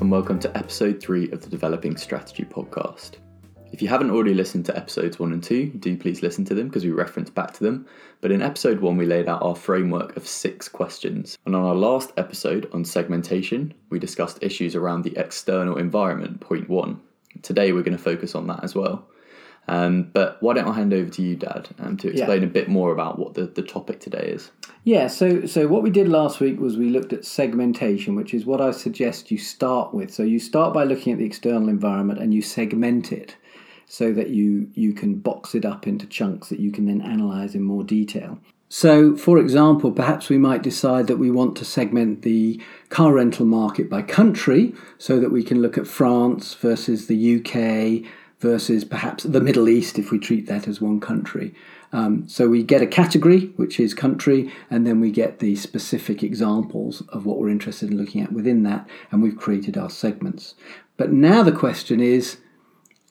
and welcome to episode 3 of the Developing Strategy podcast. If you haven't already listened to episodes 1 and 2, do please listen to them because we reference back to them. But in episode 1, we laid out our framework of six questions. And on our last episode on segmentation, we discussed issues around the external environment, point 1. Today, we're going to focus on that as well. Um, but why don't I hand over to you, Dad, um, to explain yeah. a bit more about what the, the topic today is? Yeah, so so what we did last week was we looked at segmentation, which is what I suggest you start with. So you start by looking at the external environment and you segment it so that you you can box it up into chunks that you can then analyze in more detail. So, for example, perhaps we might decide that we want to segment the car rental market by country so that we can look at France versus the UK versus perhaps the Middle East if we treat that as one country. Um, so we get a category, which is country, and then we get the specific examples of what we're interested in looking at within that, and we've created our segments. But now the question is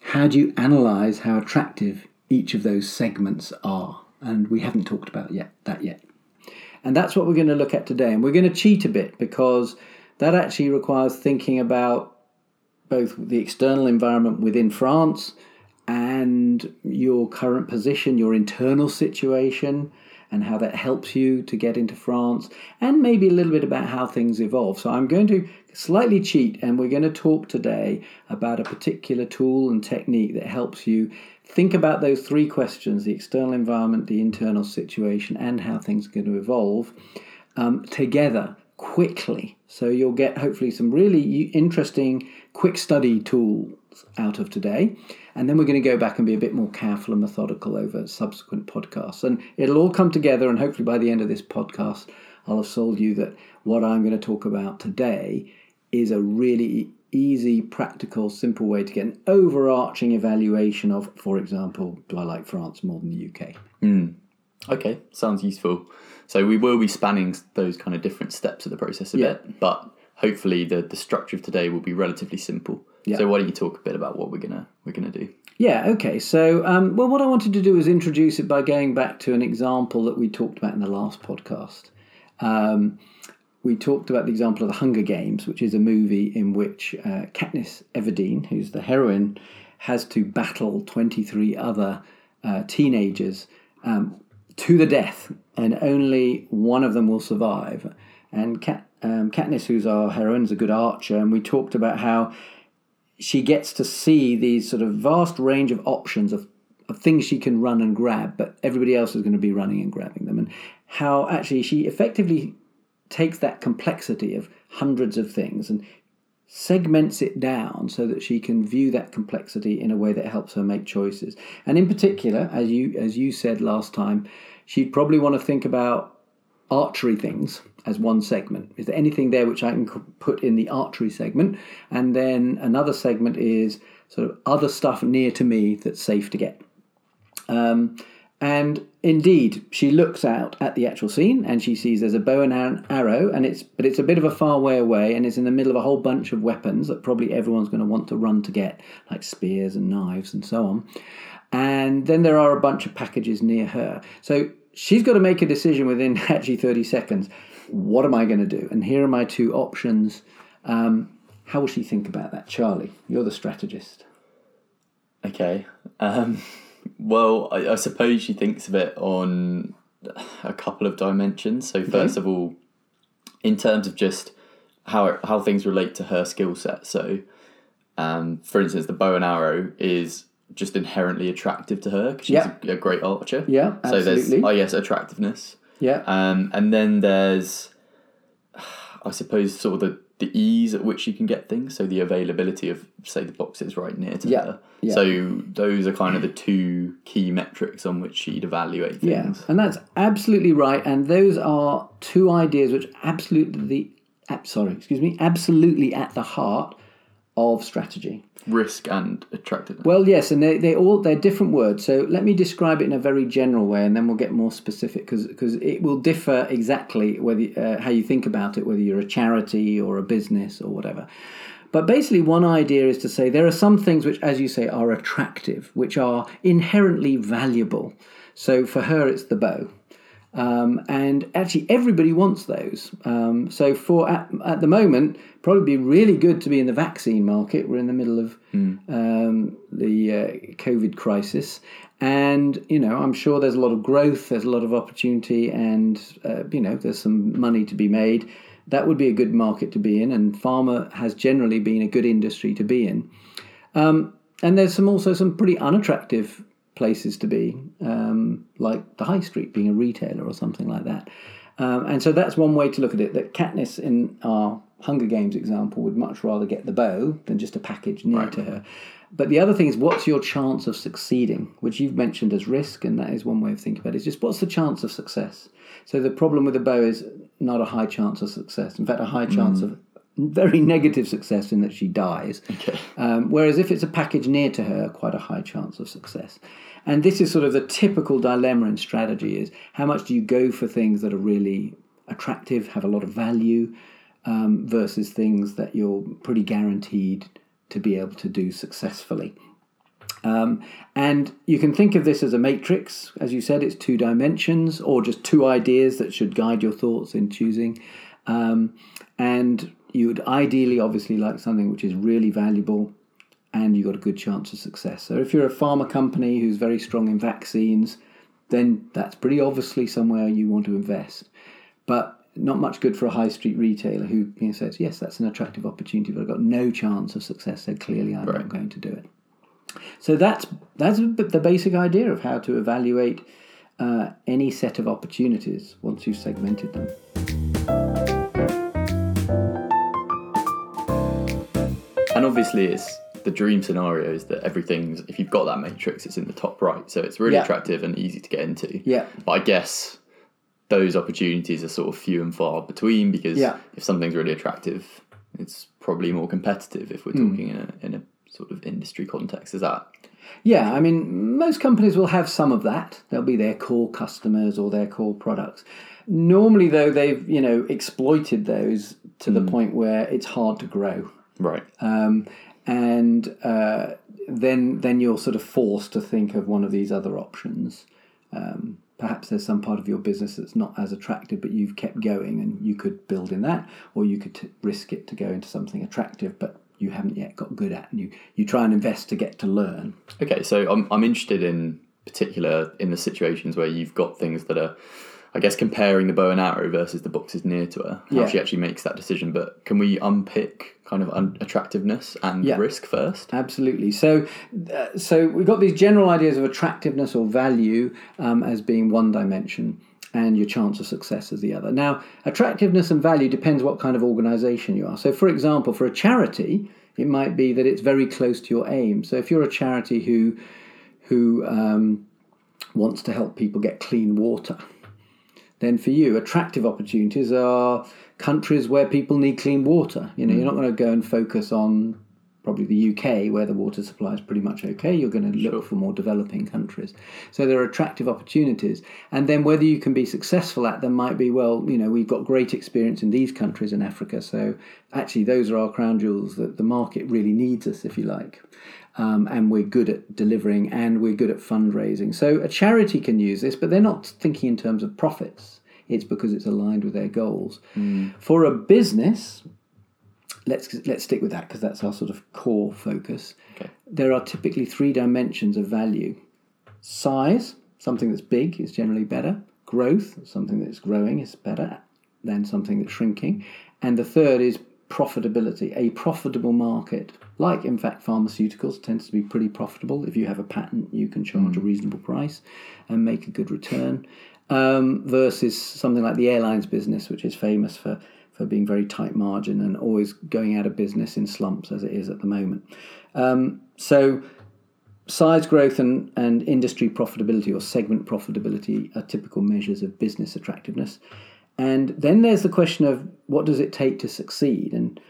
how do you analyze how attractive each of those segments are? And we haven't talked about yet that yet. And that's what we're going to look at today. And we're going to cheat a bit because that actually requires thinking about both the external environment within France and your current position, your internal situation, and how that helps you to get into France, and maybe a little bit about how things evolve. So, I'm going to slightly cheat, and we're going to talk today about a particular tool and technique that helps you think about those three questions the external environment, the internal situation, and how things are going to evolve um, together quickly. So, you'll get hopefully some really interesting quick study tools out of today. And then we're going to go back and be a bit more careful and methodical over subsequent podcasts. And it'll all come together. And hopefully, by the end of this podcast, I'll have sold you that what I'm going to talk about today is a really easy, practical, simple way to get an overarching evaluation of, for example, do I like France more than the UK? Mm. Okay, sounds useful. So we will be spanning those kind of different steps of the process a yeah. bit, but hopefully the, the structure of today will be relatively simple. Yeah. So why don't you talk a bit about what we're gonna we're gonna do? Yeah. Okay. So um, well, what I wanted to do is introduce it by going back to an example that we talked about in the last podcast. Um, we talked about the example of the Hunger Games, which is a movie in which uh, Katniss Everdeen, who's the heroine, has to battle 23 other uh, teenagers um, to the death, and only one of them will survive. And Kat, um, Katniss, who's our heroine, is a good archer, and we talked about how she gets to see these sort of vast range of options of, of things she can run and grab, but everybody else is going to be running and grabbing them, and how actually she effectively takes that complexity of hundreds of things and segments it down so that she can view that complexity in a way that helps her make choices. And in particular, as you as you said last time, she'd probably want to think about archery things as one segment. Is there anything there which I can put in the archery segment? And then another segment is sort of other stuff near to me that's safe to get. Um, and indeed, she looks out at the actual scene and she sees there's a bow and arrow, and it's but it's a bit of a far way away, and it's in the middle of a whole bunch of weapons that probably everyone's going to want to run to get, like spears and knives and so on. And then there are a bunch of packages near her. So she's got to make a decision within actually 30 seconds what am I going to do? And here are my two options. Um, how will she think about that, Charlie? You're the strategist. Okay. Um, well, I, I, suppose she thinks of it on a couple of dimensions. So, first okay. of all, in terms of just how how things relate to her skill set. So, um, for instance, the bow and arrow is just inherently attractive to her because she's yeah. a, a, great archer. Yeah, absolutely. So there's, oh yes, attractiveness. Yeah. Um, and then there's, I suppose, sort of the, the ease at which you can get things. So the availability of, say, the boxes right near to yeah. her. Yeah. So those are kind of the two key metrics on which she'd evaluate things. Yeah, and that's absolutely right. And those are two ideas which absolutely, sorry, excuse me, absolutely at the heart of strategy risk and attractiveness. Well, yes, and they they all they're different words. So let me describe it in a very general way, and then we'll get more specific because because it will differ exactly whether uh, how you think about it, whether you're a charity or a business or whatever. But basically, one idea is to say there are some things which, as you say, are attractive, which are inherently valuable. So for her, it's the bow. Um, and actually, everybody wants those. Um, so, for at, at the moment, probably be really good to be in the vaccine market. We're in the middle of um, the uh, COVID crisis, and you know, I'm sure there's a lot of growth, there's a lot of opportunity, and uh, you know, there's some money to be made. That would be a good market to be in, and pharma has generally been a good industry to be in. Um, and there's some also some pretty unattractive places to be, um, like the high street, being a retailer or something like that. Um, and so that's one way to look at it. That Katniss, in our Hunger Games example, would much rather get the bow than just a package near Right. to her. But the other thing is, what's your chance of succeeding? Which you've mentioned as risk, and that is one way of thinking about it. Is just what's the chance of success? So the problem with the bow is not a high chance of success. In fact, a high chance of very negative success in that she dies. Okay. Um, whereas if it's a package near to her, quite a high chance of success. And this is sort of the typical dilemma in strategy: is how much do you go for things that are really attractive, have a lot of value, um, versus things that you're pretty guaranteed to be able to do successfully. Um, and you can think of this as a matrix. As you said, it's two dimensions or just two ideas that should guide your thoughts in choosing. Um, and you would ideally, obviously, like something which is really valuable and you've got a good chance of success. So if you're a pharma company who's very strong in vaccines, then that's pretty obviously somewhere you want to invest. But not much good for a high street retailer who you know, says, yes, that's an attractive opportunity, but I've got no chance of success, so clearly I'm Right. not going to do it. So that's that's the basic idea of how to evaluate uh, any set of opportunities once you've segmented them. And obviously, it's the dream scenario is that everything's if you've got that matrix, it's in the top right, so it's really Yeah. attractive and easy to get into. Yeah. But I guess those opportunities are sort of few and far between because Yeah. if something's really attractive, it's probably more competitive if we're Hmm. talking in a in a sort of industry context. Is that Yeah, I mean, most companies will have some of that. They'll be their core customers or their core products. Normally, though, they've you know exploited those to the point where it's hard to grow, right? um, and uh, then then you're sort of forced to think of one of these other options. Um, perhaps there's some part of your business that's not as attractive, but you've kept going, and you could build in that, or you could t- risk it to go into something attractive, but you haven't yet got good at, and you you try and invest to get to learn. Okay, so I'm I'm interested in particular in the situations where you've got things that are, I guess, comparing the bow and arrow versus the boxes near to her. How Yeah. she actually makes that decision. But can we unpick kind of un- attractiveness and Yeah. risk first? Absolutely. So, uh, so we've got these general ideas of attractiveness or value um, as being one dimension, and your chance of success as the other. Now, attractiveness and value depends what kind of organisation you are. So, for example, for a charity, it might be that it's very close to your aim. So, if you're a charity who who um, wants to help people get clean water, then for you, attractive opportunities are countries where people need clean water. You know, you're not going to go and focus on probably the UK where the water supply is pretty much okay. You're going to look for more developing countries. So there are attractive opportunities. And then whether you can be successful at them might be, well, you know, we've got great experience in these countries in Africa. So actually, those are our crown jewels that the market really needs us, if you like. Um, and we're good at delivering and we're good at fundraising. So a charity can use this, but they're not thinking in terms of profits. It's because it's aligned with their goals. Hmm. For a business, let's let's stick with that because that's our sort of core focus. Okay. There are typically three dimensions of value: size, something that's big is generally better; growth, something that's growing is better than something that's shrinking; and the third is profitability. A profitable market, like in fact pharmaceuticals, tends to be pretty profitable. If you have a patent, you can charge hmm. a reasonable price and make a good return. Um, versus something like the airlines business, which is famous for for being very tight margin and always going out of business in slumps as it is at the moment. Um, so size growth and, and industry profitability or segment profitability are typical measures of business attractiveness. And then there's the question of what does it take to succeed? And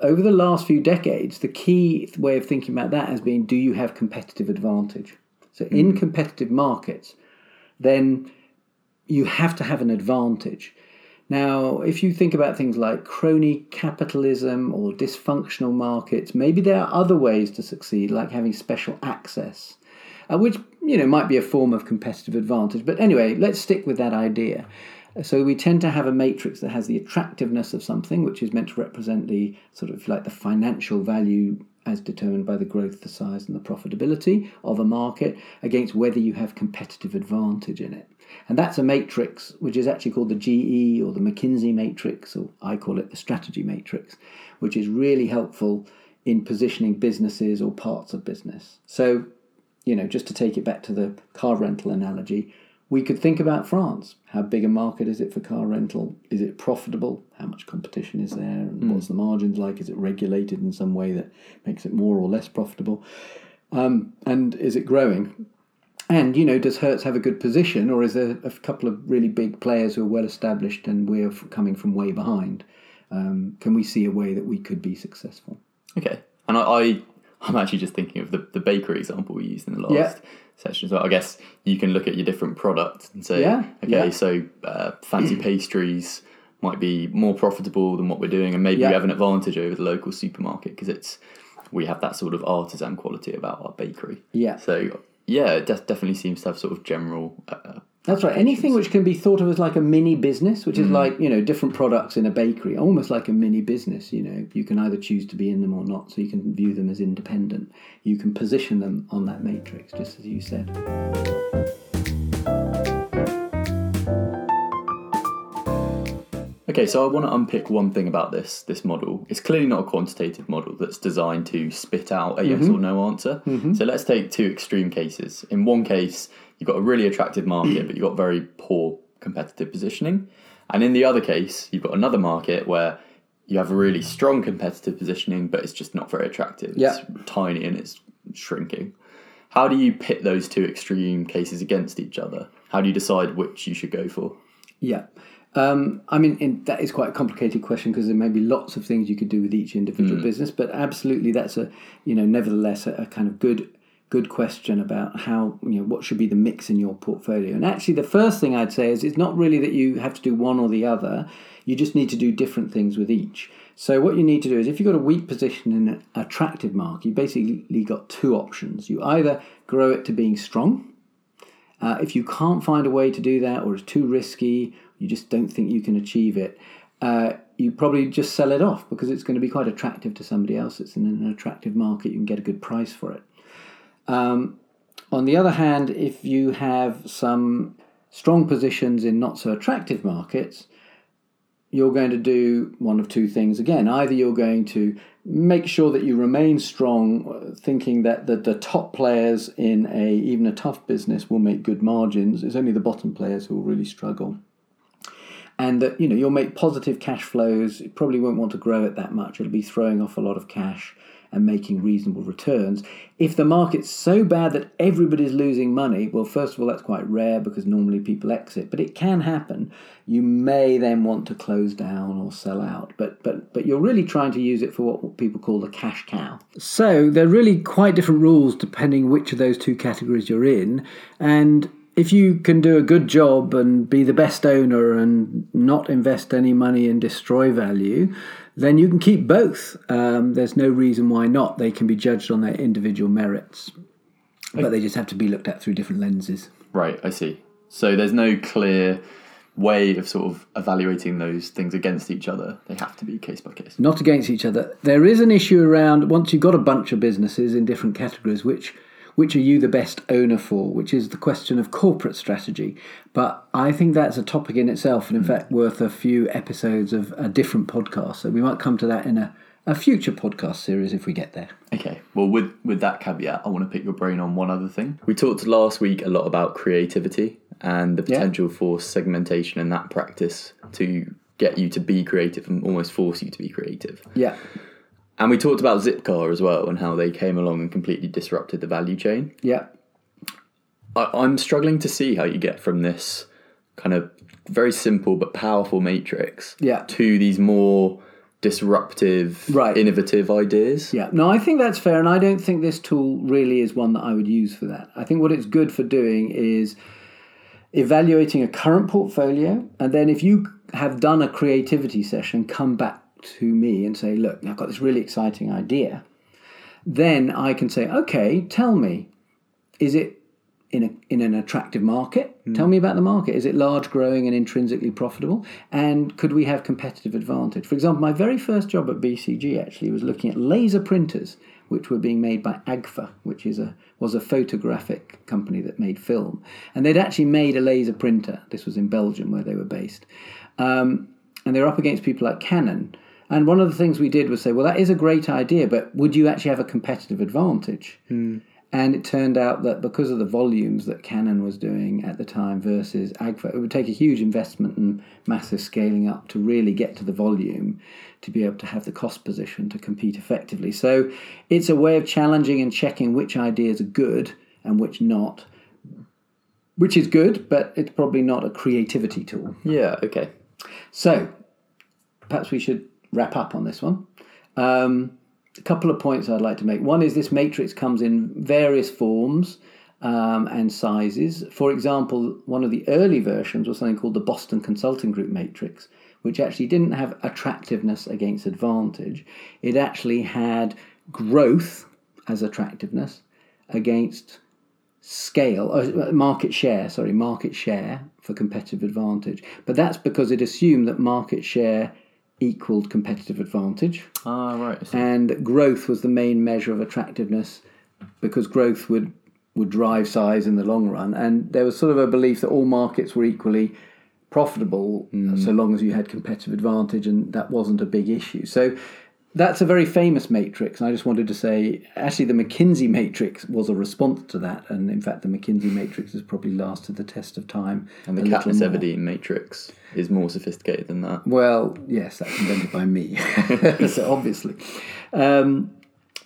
over the last few decades, the key way of thinking about that has been do you have competitive advantage? So in competitive markets, then you have to have an advantage. Now, if you think about things like crony capitalism or dysfunctional markets, maybe there are other ways to succeed, like having special access. uh, which you know might be a form of competitive advantage. But anyway, let's stick with that idea. So we tend to have a matrix that has the attractiveness of something, which is meant to represent the sort of like the financial value as determined by the growth, the size, and the profitability of a market against whether you have competitive advantage in it. And that's a matrix which is actually called the GE or the McKinsey matrix, or I call it the strategy matrix, which is really helpful in positioning businesses or parts of business. So, you know, just to take it back to the car rental analogy, we could think about France. How big a market is it for car rental? Is it profitable? How much competition is there? And mm. what's the margins like? Is it regulated in some way that makes it more or less profitable? Um, and is it growing? And you know, does Hertz have a good position, or is there a couple of really big players who are well established and we're coming from way behind? Um, can we see a way that we could be successful? Okay, and I, I I'm actually just thinking of the, the bakery example we used in the last yeah. session as well. I guess you can look at your different products and say, yeah, okay, yeah. so uh, fancy pastries might be more profitable than what we're doing, and maybe we have an advantage over the local supermarket because it's we have that sort of artisan quality about our bakery. Yeah. So yeah, it de- definitely seems to have sort of general. Uh, That's right. Anything which can be thought of as like a mini business, which is mm. like you know different products in a bakery, almost like a mini business. You know, you can either choose to be in them or not, so you can view them as independent. You can position them on that matrix, just as you said. Okay, so I want to unpick one thing about this this model. It's clearly not a quantitative model that's designed to spit out a yes mm-hmm. or no answer. Mm-hmm. So let's take two extreme cases. In one case, you've got a really attractive market, but you've got very poor competitive positioning. And in the other case, you've got another market where you have a really strong competitive positioning, but it's just not very attractive. Yeah. It's tiny and it's shrinking. How do you pit those two extreme cases against each other? How do you decide which you should go for? Yeah. Um, I mean, in, that is quite a complicated question because there may be lots of things you could do with each individual mm. business, but absolutely, that's a you know, nevertheless, a, a, kind of good good question about how you know what should be the mix in your portfolio. And actually, the first thing I'd say is it's not really that you have to do one or the other. You just need to do different things with each. So what you need to do is if you've got a weak position in an attractive market, you basically got two options. You either grow it to being strong. Uh, if you can't find a way to do that, or it's too risky, you just don't think you can achieve it, uh, you probably just sell it off because it's going to be quite attractive to somebody else. It's in an attractive market, you can get a good price for it. Um, on the other hand, if you have some strong positions in not so attractive markets, you're going to do one of two things again. Either you're going to make sure that you remain strong, thinking that the, the top players in a even a tough business will make good margins. It's only the bottom players who will really struggle and that you know you'll make positive cash flows. You probably won't want to grow it that much. It'll be throwing off a lot of cash and making reasonable returns. If the market's so bad that everybody's losing money, well, first of all, that's quite rare because normally people exit, but it can happen. You may then want to close down or sell out, but but but you're really trying to use it for what people call the cash cow. So they're really quite different rules depending which of those two categories you're in, and if you can do a good job and be the best owner and not invest any money and destroy value, then you can keep both. Um, there's no reason why not. They can be judged on their individual merits, but they just have to be looked at through different lenses. Right, I see. So there's no clear way of sort of evaluating those things against each other. They have to be case by case. Not against each other. There is an issue around once you've got a bunch of businesses in different categories, which which are you the best owner for, which is the question of corporate strategy. But I think that's a topic in itself, and in hmm. fact, worth a few episodes of a different podcast. So we might come to that in a, a future podcast series if we get there. Okay. Well, with with that caveat, I want to pick your brain on one other thing. We talked last week a lot about creativity and the potential yeah. for segmentation in that practice to get you to be creative and almost force you to be creative. Yeah. And we talked about Zipcar as well and how they came along and completely disrupted the value chain. Yeah. I, I'm struggling to see how you get from this kind of very simple but powerful matrix yeah. to these more disruptive, right. innovative ideas. Yeah, no, I think that's fair, and I don't think this tool really is one that I would use for that. I think what it's good for doing is evaluating a current portfolio, and then if you have done a creativity session, come back to me and say, Look, I've got this really exciting idea, then I can say, Okay, tell me, is it in, a, in an attractive market. Tell me about the market. Is it large, growing, and intrinsically profitable? And could we have competitive advantage? For example, my very first job at BCG actually was looking at laser printers, which were being made by Agfa, which is a was a photographic company that made film, and they'd actually made a laser printer. This was in Belgium where they were based, um, and they were up against people like Canon. And one of the things we did was say, well, that is a great idea, but would you actually have a competitive advantage? Hmm. And it turned out that because of the volumes that Canon was doing at the time versus Agfa, it would take a huge investment and massive scaling up to really get to the volume to be able to have the cost position to compete effectively. So it's a way of challenging and checking which ideas are good and which not. Which is good, but it's probably not a creativity tool. Yeah, okay. So, perhaps we should wrap up on this one. Um, a couple of points I'd like to make. One is this matrix comes in various forms um, and sizes. For example, one of the early versions was something called the Boston Consulting Group matrix, which actually didn't have attractiveness against advantage. It actually had growth as attractiveness against scale, uh, market share, sorry, market share for competitive advantage. But that's because it assumed that market share equaled competitive advantage. Ah, right. And growth was the main measure of attractiveness because growth would would drive size in the long run. And there was sort of a belief that all markets were equally profitable so long as you had competitive advantage and that wasn't a big issue. So that's a very famous matrix and i just wanted to say actually the mckinsey matrix was a response to that and in fact the mckinsey matrix has probably lasted the test of time and the Katniss. Everdeen matrix is more sophisticated than that. Well, yes, that's invented by me. so obviously. Um,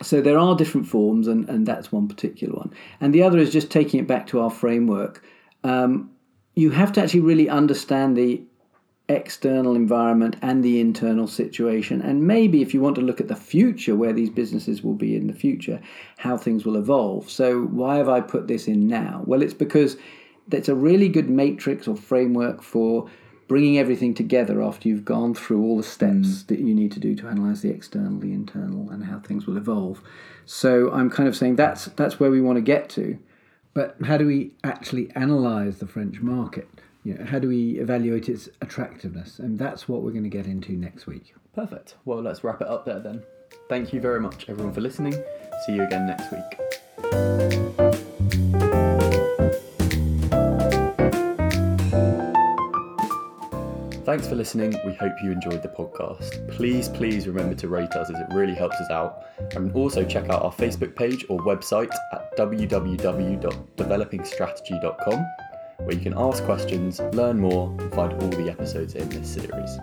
so there are different forms, and, and that's one particular one. And the other is just taking it back to our framework. Um, you have to actually really understand the external environment and the internal situation. And maybe if you want to look at the future, where these businesses will be in the future, how things will evolve. So, why have I put this in now? Well, it's because it's a really good matrix or framework for bringing everything together after you've gone through all the steps mm. that you need to do to analyze the external, the internal, and how things will evolve. So I'm kind of saying that's that's where we want to get to. But how do we actually analyze the French market? You know, how do we evaluate its attractiveness? And that's what we're going to get into next week. Perfect. Well, let's wrap it up there then. Thank you very much, everyone, for listening. See you again next week. Thanks for listening. We hope you enjoyed the podcast. Please, please remember to rate us as it really helps us out. And also check out our Facebook page or website at www.developingstrategy.com where you can ask questions, learn more, and find all the episodes in this series.